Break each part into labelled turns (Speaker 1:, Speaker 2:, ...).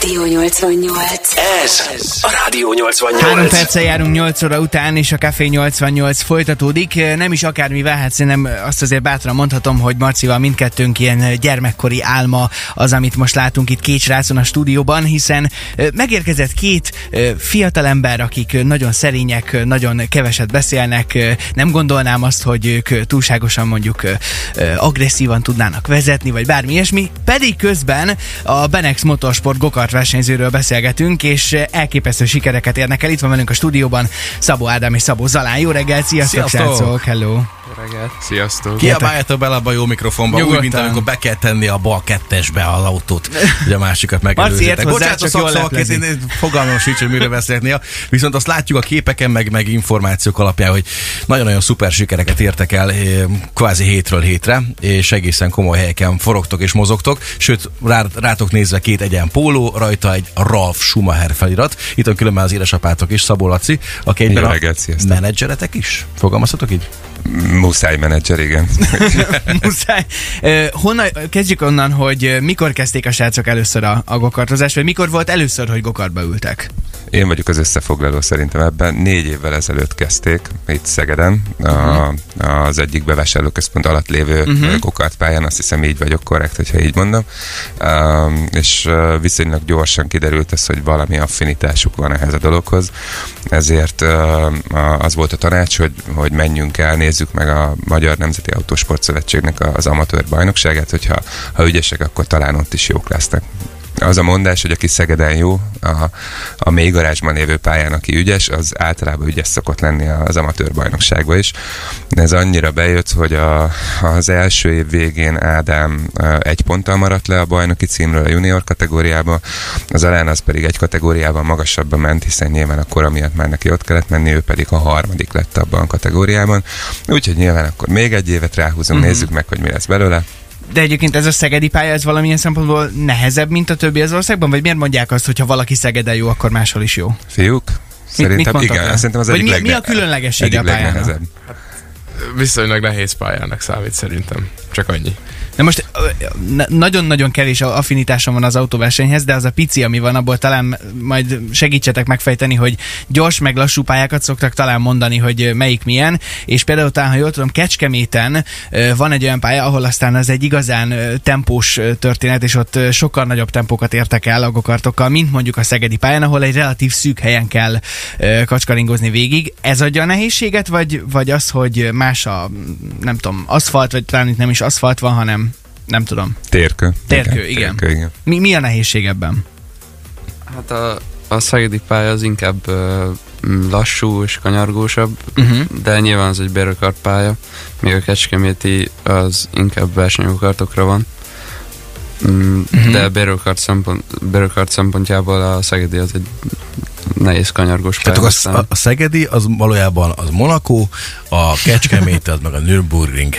Speaker 1: Rádió 88.
Speaker 2: Ez a Rádió 88.
Speaker 3: Három perccel járunk 8 óra után, és a Café 88 folytatódik. Nem is akármivel, hát szerintem azt azért bátran mondhatom, hogy Marcival mindkettőnk ilyen gyermekkori álma az, amit most látunk itt két srácon a stúdióban, hiszen megérkezett két fiatalember, akik nagyon szerények, nagyon keveset beszélnek, nem gondolnám azt, hogy ők túlságosan mondjuk agresszívan tudnának vezetni, vagy bármi ilyesmi, pedig közben a Benex Motorsport gokart versenyzőről beszélgetünk, és elképesztő sikereket érnek el. Itt van velünk a stúdióban Szabó Ádám és Szabó Zalán. Jó reggelt, sziasztok,
Speaker 4: Sziasztok!
Speaker 3: srácok, hello!
Speaker 5: reggelt. Sziasztok.
Speaker 4: Kiabáljátok bele abba a jó mikrofonba,
Speaker 3: Nyugodtan.
Speaker 4: úgy, mint amikor be kell tenni a bal kettesbe az autót, hogy a másikat
Speaker 3: hozzá,
Speaker 4: Bocsánat a szakszavaként,
Speaker 3: leplezni.
Speaker 4: én fogalmam sincs, hogy miről beszélek néha, viszont azt látjuk a képeken, meg, meg információk alapján, hogy nagyon-nagyon szuper sikereket értek el eh, kvázi hétről hétre, és egészen komoly helyeken forogtok és mozogtok, sőt, rá, rátok nézve két egyen póló, rajta egy Ralf Schumacher felirat, itt van különben az édesapátok is, Szabó Laci, aki egyben
Speaker 5: Jó
Speaker 4: a
Speaker 5: reggelt, sziasztok.
Speaker 4: menedzseretek is? Fogalmazhatok így?
Speaker 5: Muszáj menedzser, igen.
Speaker 3: Muszáj. Honnan, kezdjük onnan, hogy mikor kezdték a srácok először a, a gokartozást, vagy mikor volt először, hogy gokartba ültek?
Speaker 5: Én vagyok az összefoglaló szerintem ebben. Négy évvel ezelőtt kezdték itt Szegeden, a, az egyik bevásárlóközpont alatt lévő uh-huh. kokartpályán, azt hiszem így vagyok korrekt, hogyha így mondom. Um, és uh, viszonylag gyorsan kiderült ez, hogy valami affinitásuk van ehhez a dologhoz. Ezért uh, az volt a tanács, hogy, hogy menjünk el, nézzük meg a Magyar Nemzeti Autósport Szövetségnek az amatőr bajnokságát, hogyha ha ügyesek, akkor talán ott is jók lesznek. Az a mondás, hogy aki Szegeden jó, a, a mély garázsban lévő pályán, aki ügyes, az általában ügyes szokott lenni az amatőr bajnokságban is. Ez annyira bejött, hogy a, az első év végén Ádám egy ponttal maradt le a bajnoki címről a junior kategóriába, az Alán az pedig egy kategóriában magasabban ment, hiszen nyilván a kora miatt már neki ott kellett menni, ő pedig a harmadik lett abban a kategóriában. Úgyhogy nyilván akkor még egy évet ráhúzunk, uh-huh. nézzük meg, hogy mi lesz belőle.
Speaker 3: De egyébként ez a szegedi pálya, ez valamilyen szempontból nehezebb, mint a többi az országban? Vagy miért mondják azt, hogy ha valaki Szegeden jó, akkor máshol is jó?
Speaker 5: Fiúk? Szerintem
Speaker 3: mondtak
Speaker 5: igen,
Speaker 3: rá?
Speaker 5: szerintem az
Speaker 3: Vagy
Speaker 5: egyik
Speaker 3: mi-
Speaker 5: legne-
Speaker 3: mi a különlegessége a pályának?
Speaker 5: legnehezebb.
Speaker 6: Viszonylag nehéz pályának számít szerintem. Csak annyi.
Speaker 3: De most na- nagyon-nagyon kevés affinitásom van az autóversenyhez, de az a pici, ami van, abból talán majd segítsetek megfejteni, hogy gyors meg lassú pályákat szoktak talán mondani, hogy melyik milyen, és például talán, ha jól tudom, Kecskeméten van egy olyan pálya, ahol aztán az egy igazán tempós történet, és ott sokkal nagyobb tempókat értek el a gokartokkal, mint mondjuk a szegedi pályán, ahol egy relatív szűk helyen kell kacskaringozni végig. Ez adja a nehézséget, vagy, vagy az, hogy más a, nem tudom, aszfalt, vagy talán itt nem is aszfalt van, hanem nem tudom.
Speaker 5: Térkő.
Speaker 3: Térkő, igen.
Speaker 5: Térkő, igen.
Speaker 3: Mi, mi a nehézség ebben?
Speaker 7: Hát a, a szegedi pálya az inkább ö, lassú és kanyargósabb,
Speaker 3: Uh-huh.
Speaker 7: de nyilván az egy bérőkart pálya, míg a kecskeméti az inkább versenygokartokra van. Mm,
Speaker 3: Mhm.
Speaker 7: De bérőkart, szempont, bérőkart szempontjából a szegedi az egy nehéz kanyargós pálya.
Speaker 4: Tehát a, a Szegedi az valójában az Monaco, a Kecskemét az meg a Nürburgring.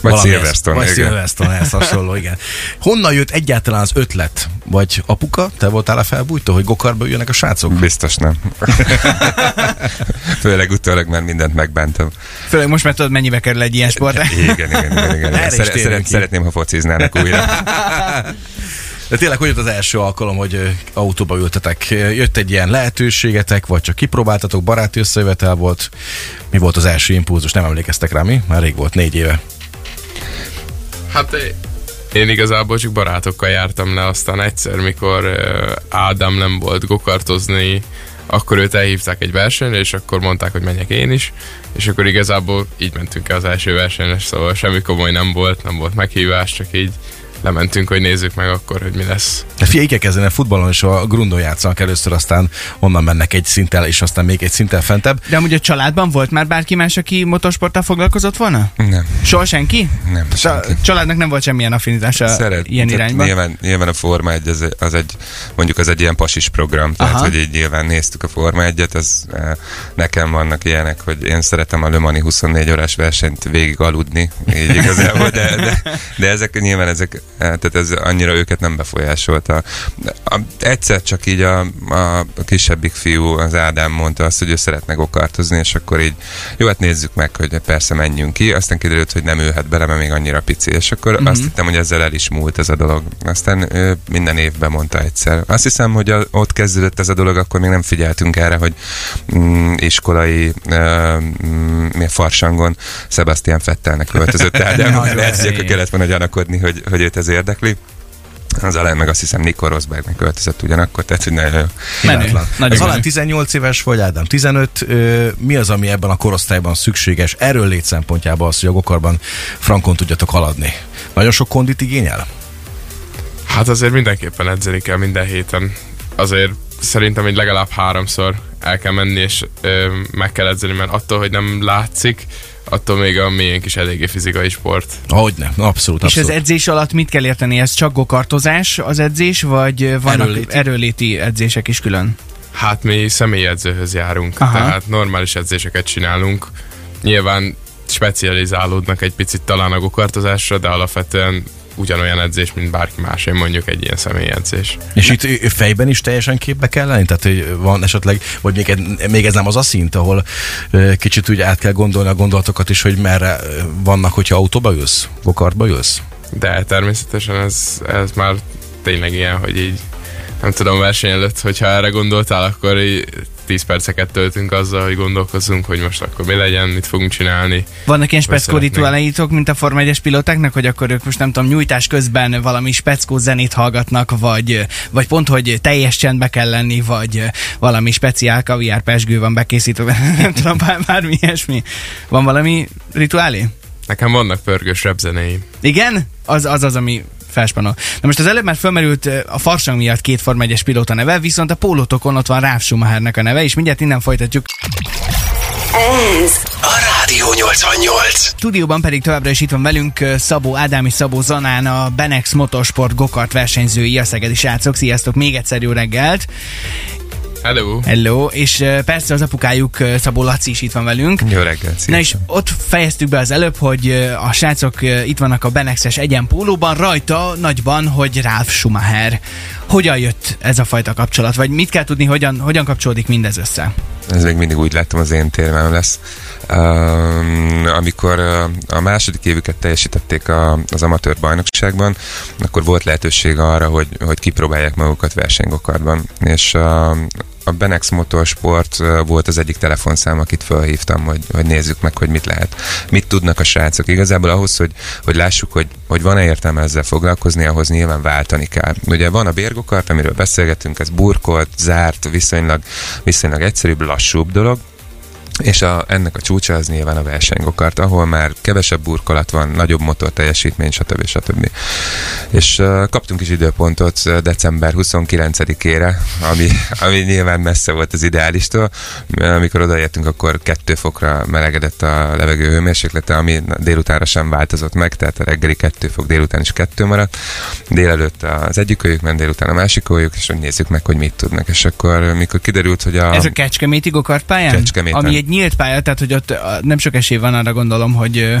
Speaker 5: Vagy
Speaker 4: Valami
Speaker 5: Silverstone,
Speaker 4: Vagy
Speaker 5: igen.
Speaker 4: Silverstone, ez hasonló, igen. Honnan jött egyáltalán az ötlet? Vagy apuka, te voltál a felbújtó, hogy gokarba üljenek a srácok?
Speaker 5: Biztos nem. Főleg utólag már mindent megbántam.
Speaker 3: Főleg most már tudod, mennyibe kerül egy ilyen sport.
Speaker 5: Igen, igen, igen. igen.
Speaker 4: Is
Speaker 5: Szeret, szeret, szeretném, ha fociznának újra.
Speaker 4: De tényleg, hogy jött az első alkalom, hogy autóba ültetek? Jött egy ilyen lehetőségetek, vagy csak kipróbáltatok, baráti összejövetel volt? Mi volt az első impulzus? Nem emlékeztek rá, mi? Már rég volt, négy éve.
Speaker 6: Hát én igazából csak barátokkal jártam le, aztán egyszer, mikor Ádám nem volt gokartozni, akkor őt elhívták egy versenyre, és akkor mondták, hogy menjek én is, és akkor igazából így mentünk el az első versenyre, szóval semmi komoly nem volt, nem volt meghívás, csak így lementünk, hogy nézzük meg akkor, hogy mi lesz.
Speaker 4: De figyelj, így kell kezdeni a futballon, és a grundon játszanak először, aztán onnan mennek egy szinttel, és aztán még egy szinttel fentebb.
Speaker 3: De amúgy a családban volt már bárki más, aki motorsporttal foglalkozott volna?
Speaker 5: Nem,
Speaker 3: Soha senki?
Speaker 5: nem.
Speaker 3: A
Speaker 5: senki.
Speaker 3: családnak nem volt semmilyen affinitása
Speaker 5: Szeret,
Speaker 3: ilyen irányba?
Speaker 5: Nyilván, nyilván a Forma 1 az, az egy, mondjuk az egy ilyen pasis program, tehát
Speaker 3: Aha.
Speaker 5: hogy így nyilván néztük a Forma 1-et, az, eh, nekem vannak ilyenek, hogy én szeretem a Le Mani 24 órás versenyt végig aludni, így igazából, de, de, de ezek nyilván ezek tehát ez annyira őket nem befolyásolta. A, egyszer csak így a, a kisebbik fiú, az Ádám mondta azt, hogy ő szeretne gokartozni, és akkor így, jó, hát nézzük meg, hogy persze menjünk ki, aztán kiderült, hogy nem ülhet bele, mert még annyira pici, és akkor uh-huh. azt hittem, hogy ezzel el is múlt ez a dolog. Aztán ő minden évben mondta egyszer. Azt hiszem, hogy a, ott kezdődött ez a dolog, akkor még nem figyeltünk erre, hogy mm, iskolai mm, farsangon Sebastian Fettelnek költözött el, de akkor kellett volna gyanakodni, hogy, hogy őt ez érdekli. Az alá meg azt hiszem Nico Rosbergnek költözött ugyanakkor, tehát hogy nagyon
Speaker 3: Menő. Nagyon
Speaker 4: Ez alá
Speaker 3: menő.
Speaker 4: 18 éves vagy Ádám? 15. Ö, mi az, ami ebben a korosztályban szükséges erről lét szempontjából az, hogy a gokarban frankon tudjatok haladni? Nagyon sok kondit igényel?
Speaker 6: Hát azért mindenképpen edzeni kell minden héten. Azért szerintem egy legalább háromszor el kell menni, és ö, meg kell edzeni, mert attól, hogy nem látszik, attól még a miénk is eléggé fizikai sport.
Speaker 4: Ahogy nem, abszolút,
Speaker 3: És
Speaker 4: abszolút.
Speaker 3: az edzés alatt mit kell érteni? Ez csak gokartozás az edzés, vagy vannak
Speaker 4: Erőléti.
Speaker 3: erőléti, edzések is külön?
Speaker 6: Hát mi személyedzőhöz járunk.
Speaker 3: Aha.
Speaker 6: tehát normális edzéseket csinálunk. Nyilván specializálódnak egy picit talán a gokartozásra, de alapvetően ugyanolyan edzés, mint bárki más, én mondjuk egy ilyen személyedzés.
Speaker 4: És itt ö, fejben is teljesen képbe kell lenni? Tehát, hogy van esetleg, vagy még, még ez nem az a szint, ahol kicsit úgy át kell gondolni a gondolatokat is, hogy merre vannak, hogyha autóba ülsz, gokartba ülsz?
Speaker 6: De természetesen ez, ez már tényleg ilyen, hogy így nem tudom, verseny előtt, hogyha erre gondoltál, akkor így 10 perceket töltünk azzal, hogy gondolkozzunk, hogy most akkor mi legyen, mit fogunk csinálni.
Speaker 3: Vannak ilyen speckó rituáleitok, mint a Forma 1-es pilótáknak, hogy akkor ők most nem tudom, nyújtás közben valami speckó zenét hallgatnak, vagy, vagy pont, hogy teljes csendbe kell lenni, vagy valami speciál kaviár pesgő van bekészítve, nem tudom, bár, bármi ilyesmi. Van valami rituálé?
Speaker 6: Nekem vannak pörgős repzenéim.
Speaker 3: Igen? Az az, az ami felspanol. Na most az előbb már felmerült a farsang miatt két Forma 1-es pilóta neve, viszont a pólótokon ott van Ralf Schumachernek a neve, és mindjárt innen folytatjuk.
Speaker 2: Ez a Rádió 88.
Speaker 3: Stúdióban pedig továbbra is itt van velünk Szabó Ádám és Szabó Zanán, a Benex Motorsport gokart versenyzői, a szegedi srácok. Sziasztok, még egyszer jó reggelt.
Speaker 6: Hello!
Speaker 3: Hello, és persze az apukájuk Szabó Laci is itt van velünk.
Speaker 5: Jó reggelt,
Speaker 3: Na és ott fejeztük be az előbb, hogy a srácok itt vannak a Benexes egyenpólóban, rajta nagyban, hogy Ralf Schumacher. Hogyan jött ez a fajta kapcsolat? Vagy mit kell tudni, hogyan, hogyan kapcsolódik mindez össze?
Speaker 5: Ez még mindig úgy láttam az én témám lesz. Um, amikor a második évüket teljesítették a, az amatőr bajnokságban, akkor volt lehetőség arra, hogy, hogy kipróbálják magukat versenygokartban. És uh, a Benex Motorsport volt az egyik telefonszám, akit felhívtam, hogy, hogy nézzük meg, hogy mit lehet. Mit tudnak a srácok. Igazából ahhoz, hogy, hogy lássuk, hogy, hogy van-e értelme ezzel foglalkozni, ahhoz nyilván váltani kell. Ugye van a bérgokart, amiről beszélgetünk, ez burkolt, zárt, viszonylag, viszonylag egyszerűbb, lassúbb dolog, és a, ennek a csúcsa az nyilván a versenygokart, ahol már kevesebb burkolat van, nagyobb motor teljesítmény, stb. stb. És kaptunk is időpontot december 29-ére, ami, ami nyilván messze volt az ideálistól. Amikor odaértünk, akkor kettő fokra melegedett a levegő hőmérséklete, ami délutánra sem változott meg, tehát a reggeli kettő fok, délután is kettő maradt. Délelőtt az egyik őjük ment, délután a másik őjük, és hogy nézzük meg, hogy mit tudnak. És akkor, mikor kiderült, hogy a...
Speaker 3: Ez a Kecskeméti gokart pályán?
Speaker 5: Kecskeméten.
Speaker 3: Ami egy nyílt pálya, tehát hogy ott nem sok esély van arra gondolom, hogy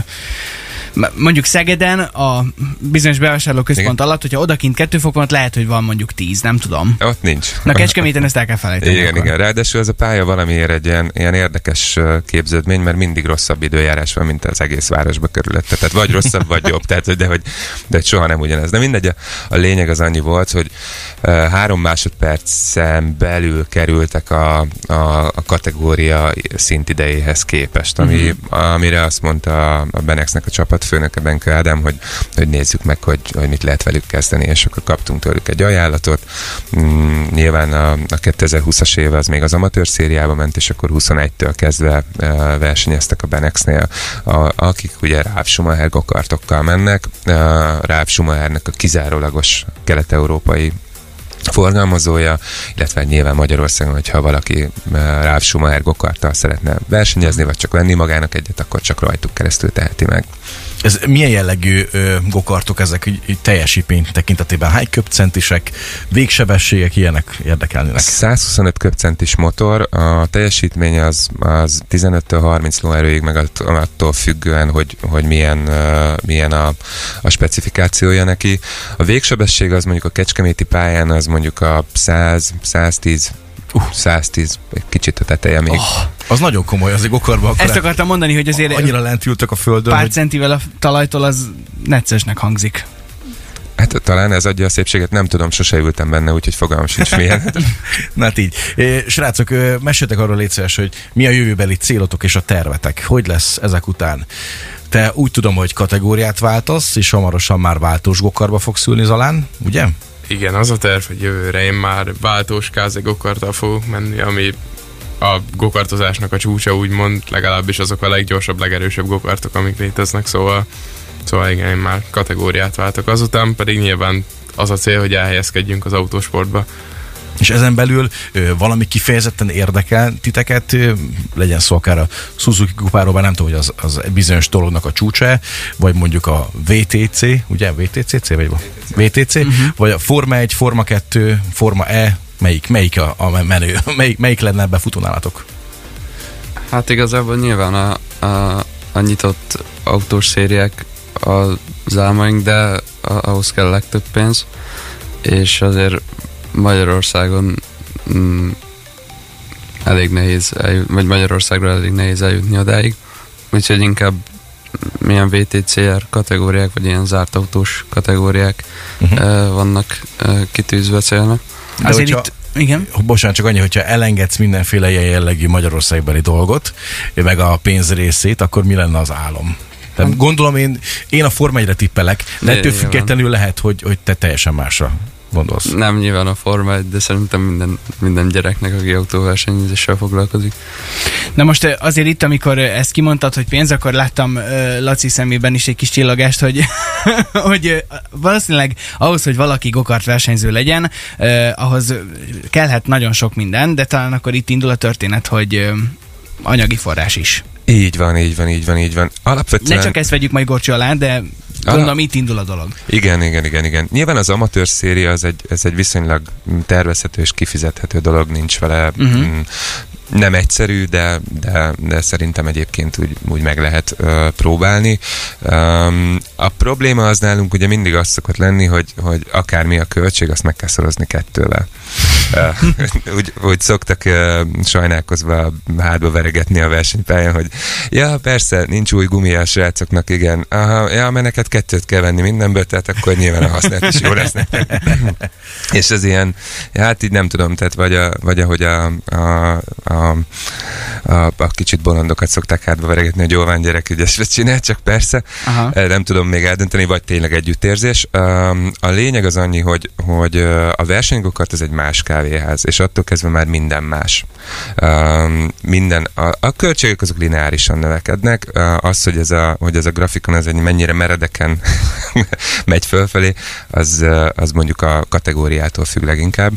Speaker 3: mondjuk Szegeden a bizonyos bevásárlóközpont
Speaker 5: Igen.
Speaker 3: alatt, hogyha odakint kettő fok van, lehet, hogy van mondjuk tíz, nem tudom.
Speaker 5: Ott nincs.
Speaker 3: Na Kecskeméten ezt el kell felejteni.
Speaker 5: Igen,
Speaker 3: akkor.
Speaker 5: igen. Ráadásul ez a pálya valamiért egy ilyen, ilyen érdekes képződmény, mert mindig rosszabb időjárás van, mint az egész városba körülötte. Tehát vagy rosszabb, vagy jobb, tehát, de hogy, de soha nem ugyanez. De mindegy, a, a lényeg az annyi volt, hogy uh, három másodpercen belül kerültek a, a, a kategória szintidejéhez képest, ami, uh-huh. amire azt mondta a, a Benexnek a csapatfőnöke, Benke Ádám, hogy, hogy nézzük meg, hogy, hogy mit lehet velük kezdeni, és akkor kaptunk tőlük egy ajánlatot. Mm, nyilván a, a 2020-as éve az még az amatőr szériába ment, és akkor 21-től kezdve uh, versenyeztek a Benexnél, a, akik ugye Ralf Schumacher gokartokkal mennek. Uh, Ralf Schumachernek a kizárólagos kelet-európai forgalmazója, illetve nyilván Magyarországon, hogyha valaki Ráv Schumacher gokarttal szeretne versenyezni, vagy csak venni magának egyet, akkor csak rajtuk keresztül teheti meg.
Speaker 4: Ez milyen jellegű ö, gokartok ezek így, így teljesítmény tekintetében? Hány köpcentisek, végsebességek, ilyenek érdekelnének?
Speaker 5: 125 köpcentis motor, a teljesítmény az, az 15-től 30 lóerőig, meg att- attól függően, hogy, hogy milyen, uh, milyen a, a specifikációja neki. A végsebesség az mondjuk a kecskeméti pályán az mondjuk a 100, 110, uh, 110, egy kicsit a teteje még. Oh.
Speaker 4: Az nagyon komoly, az egy gokarba akkor
Speaker 3: Ezt akartam mondani, hogy azért
Speaker 4: annyira lent ültek a földön,
Speaker 3: pár
Speaker 4: hogy
Speaker 3: centivel a talajtól az neccesnek hangzik.
Speaker 5: Hát talán ez adja a szépséget, nem tudom, sose ültem benne, úgyhogy fogalmam sincs milyen.
Speaker 4: Na hát így. Srácok, meséltek arról légy szíves, hogy mi a jövőbeli célotok és a tervetek. Hogy lesz ezek után? Te úgy tudom, hogy kategóriát váltasz, és hamarosan már váltós gokarba fogsz ülni Zalán, ugye?
Speaker 6: Igen, az a terv, hogy jövőre én már váltós káze gokarttal fogok menni, ami a gokartozásnak a csúcsa úgymond, legalábbis azok a leggyorsabb, legerősebb gokartok, amik léteznek, szóval, szóval igen, én már kategóriát váltok. Azután pedig nyilván az a cél, hogy elhelyezkedjünk az autósportba.
Speaker 4: És ezen belül ö, valami kifejezetten érdekel titeket, ö, legyen szó akár a Suzuki kupáról, bár nem tudom, hogy az, az bizonyos dolognak a csúcsa, vagy mondjuk a VTC, ugye VTCC, vagy VTC, uh-huh. vagy a Forma 1, Forma 2, Forma E, melyik, melyik a, a menő, melyik, melyik lenne ebbe futónálatok?
Speaker 7: Hát igazából nyilván a, a, a nyitott autós szériák az álmaink, de ahhoz kell a legtöbb pénz, és azért Magyarországon mm, elég nehéz, eljut, vagy Magyarországra elég nehéz eljutni odáig, úgyhogy inkább milyen VTCR kategóriák, vagy ilyen zárt autós kategóriák
Speaker 4: Mhm.
Speaker 7: uh, vannak kitűzve célnak.
Speaker 4: De
Speaker 3: Azért
Speaker 4: hogyha-
Speaker 3: itt, igen.
Speaker 4: Bocsánat, csak annyi, hogyha elengedsz mindenféle ilyen jellegű Magyarországbeli dolgot, meg a pénz részét, akkor mi lenne az álom? Tehát gondolom én, én a Forma 1-re tippelek, de ettől függetlenül lehet, hogy, hogy te teljesen másra gondolsz.
Speaker 7: Nem nyilván a Forma 1, de szerintem minden, minden gyereknek, aki autóversenyzéssel foglalkozik.
Speaker 3: Na most ö, azért itt, amikor ö, ezt kimondtad, hogy pénz, akkor láttam ö, Laci szemében is egy kis csillagást, hogy, hogy valószínűleg ahhoz, hogy valaki gokart versenyző legyen, ahhoz kellhet nagyon sok minden, de talán akkor itt indul a történet, hogy anyagi forrás is.
Speaker 5: Így van, így van, így van, így van. Alapvetően...
Speaker 3: Ne csak ezt vegyük majd gorcsó alá, de gondolom itt indul a dolog.
Speaker 5: Igen, igen, igen, igen. Nyilván az amatőr széria az egy, ez egy viszonylag tervezhető és kifizethető dolog, nincs vele uh-huh. nem egyszerű, de, de, de szerintem egyébként úgy, úgy meg lehet uh, próbálni. Um, a probléma az nálunk ugye mindig az szokott lenni, hogy, hogy akármi a költség, azt meg kell szorozni kettővel. Uh, úgy, úgy szoktak uh, sajnálkozva hátba veregetni a versenypályán, hogy ja, persze, nincs új gumi a srácoknak, igen. Aha, ja, mert neked kettőt kell venni mindenből, tehát akkor nyilván a használt is jó lesz neked. És ez ilyen, hát így nem tudom, tehát vagy, a, vagy ahogy a, a, a, a, a kicsit bolondokat szokták hátba veregetni, hogy jó van gyerek, ügyesre csinál, csak persze,
Speaker 3: Aha.
Speaker 5: Nem tudom még eldönteni, vagy tényleg együttérzés. A lényeg az annyi, hogy, hogy a versenygokart az egy más kávéház, és attól kezdve már minden más. Minden, a, a költségek azok lineárisan növekednek, az, hogy ez a, hogy ez a grafikon ez egy mennyire meredeken megy fölfelé, az, az mondjuk a kategóriától függ leginkább.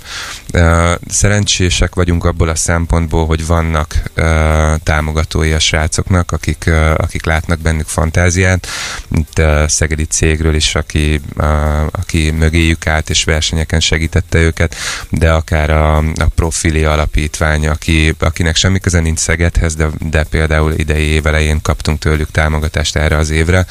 Speaker 5: Szerencsések vagyunk abból a szempontból, hogy vannak támogatói a srácoknak, akik, akik látnak bennük fantáziát. Itt a szegedi cégről is, aki, aki mögéjük állt és versenyeken segítette őket, de akár a, a profili alapítvány, aki, akinek semmi köze nincs Szegedhez, de, de például idei évelején kaptunk tőlük támogatást erre az évre.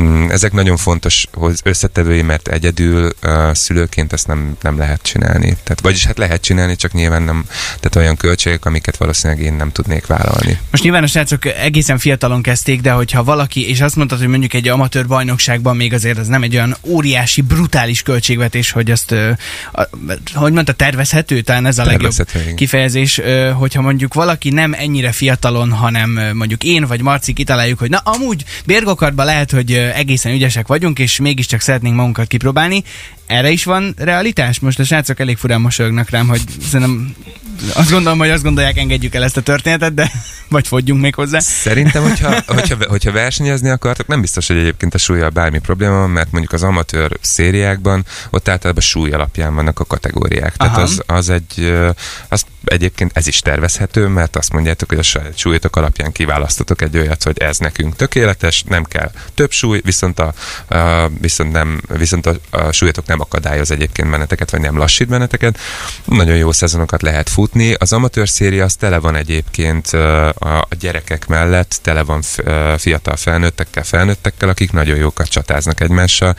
Speaker 5: Mm, Ezek nagyon fontos hoz- összetevői, mert egyedül uh, szülőként ezt nem, nem lehet csinálni. Tehát, vagyis hát lehet csinálni, csak nyilván nem, tehát olyan költségek, amiket valószínűleg én nem tudnék vállalni.
Speaker 3: Most nyilván a srácok egészen fiatalon kezdték, de hogyha valaki, és azt mondtad, hogy mondjuk egy amatőr bajnokságban még azért ez nem egy olyan óriási, brutális költségvetés, hogy azt, ö, a, hogy mondta, tervezhető, talán ez a legjobb kifejezés, ö, hogyha mondjuk valaki nem ennyire fiatalon, hanem mondjuk én vagy Marci kitaláljuk, hogy na amúgy bérgokartban lehet, hogy egészen ügyesek vagyunk, és mégiscsak szeretnénk magunkat kipróbálni. Erre is van realitás? Most a srácok elég furán mosolyognak rám, hogy szerintem azt gondolom, hogy azt gondolják, engedjük el ezt a történetet, de vagy fogyjunk még hozzá.
Speaker 5: Szerintem, hogyha, hogyha, hogyha versenyezni akartok, nem biztos, hogy egyébként a súlyjal bármi probléma van, mert mondjuk az amatőr szériákban ott általában súly alapján vannak a kategóriák. Tehát az, az egy, ö, azt egyébként ez is tervezhető, mert azt mondjátok, hogy a saját súlyotok alapján kiválasztotok egy olyat, hogy ez nekünk tökéletes, nem kell több súly, viszont a, a viszont nem, viszont a, a súlyotok nem akadályoz egyébként benneteket, vagy nem lassít benneteket. Nagyon jó szezonokat lehet futni. Az amatőr széria az tele van egyébként a, gyerekek mellett, tele van fiatal felnőttekkel, felnőttekkel, akik nagyon jókat csatáznak egymással,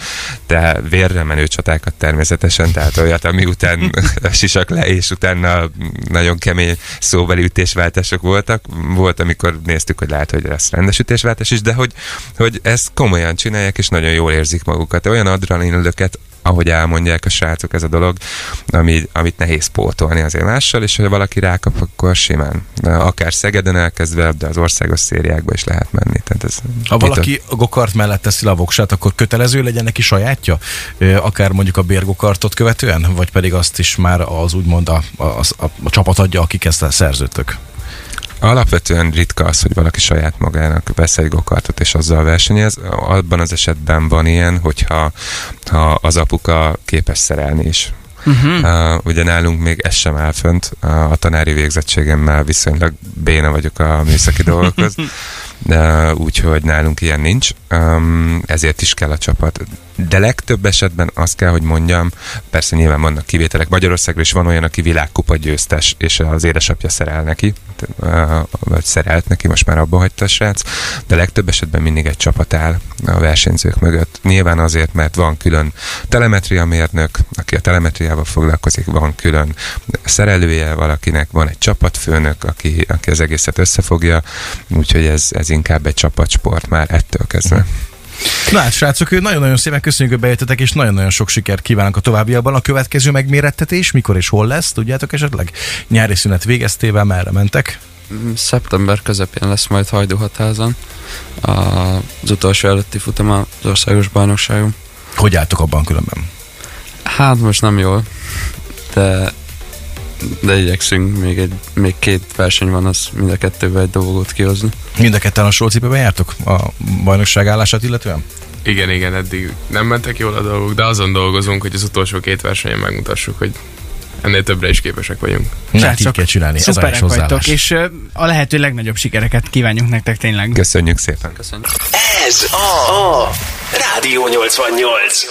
Speaker 5: de vérre menő csatákat természetesen, tehát olyat, ami után sisak le, és utána nagyon kemény szóbeli ütésváltások voltak. Volt, amikor néztük, hogy lehet, hogy lesz rendes ütésváltás is, de hogy, hogy ezt komolyan csinálják, és nagyon jól érzik magukat. Olyan adrenalinölöket, ahogy elmondják a srácok ez a dolog, ami, amit nehéz pótolni azért mással, és ha valaki rákap, akkor simán. Akár Szegeden elkezdve, de az országos szériákba is lehet menni. Tehát ez
Speaker 4: Ha valaki a gokart mellett teszi a voksát, akkor kötelező legyen neki sajátja? Akár mondjuk a bérgokartot követően, vagy pedig azt is már az úgymond a, a, a, a csapat adja, akik ezt szerződtök?
Speaker 5: Alapvetően ritka az, hogy valaki saját magának vesz egy gokartot és azzal versenyez. Abban az esetben van ilyen, hogyha ha az apuka képes szerelni is. Uh-huh. Uh, ugye nálunk még ez sem áll fönt, uh, a tanári végzettségemmel viszonylag béna vagyok a műszaki dolgokhoz, de úgyhogy nálunk ilyen nincs, um, ezért is kell a csapat. De legtöbb esetben azt kell, hogy mondjam, persze nyilván vannak kivételek, Magyarországról is van olyan, aki világkupa győztes, és az édesapja szerel neki, uh, vagy szerelt neki, most már abba hagyta a srác, de legtöbb esetben mindig egy csapat áll a versenyzők mögött. Nyilván azért, mert van külön telemetria mérnök, aki a telemetriával foglalkozik, van külön szerelője valakinek, van egy csapatfőnök, aki, aki az egészet összefogja, úgyhogy ez, ez inkább egy csapatsport már ettől kezdve.
Speaker 4: Na hát, srácok, nagyon-nagyon szépen köszönjük, hogy bejöttetek, és nagyon-nagyon sok sikert kívánok a továbbiakban. A következő megmérettetés mikor és hol lesz, tudjátok esetleg? Nyári szünet végeztével merre mentek?
Speaker 7: Mm, Szeptember közepén lesz majd Hajdúhatázon. Az utolsó előtti futam az országos bajnokságon.
Speaker 4: Hogy álltok abban különben?
Speaker 7: Hát most nem jól, de de igyekszünk, még, egy, még két verseny van, az mind a kettőben egy dolgot kihozni.
Speaker 4: Mind a ketten a sócipőben jártok a bajnokság állását illetően?
Speaker 6: Igen, igen, eddig nem mentek jól a dolgok, de azon dolgozunk, hogy az utolsó két versenyen megmutassuk, hogy ennél többre is képesek vagyunk.
Speaker 4: Ne, így
Speaker 3: Srácok,
Speaker 4: kell csinálni, ez a
Speaker 3: vagytok, és a lehető legnagyobb sikereket kívánjuk nektek tényleg.
Speaker 5: Köszönjük szépen!
Speaker 7: Köszönjük.
Speaker 2: Ez a, a Rádió 88.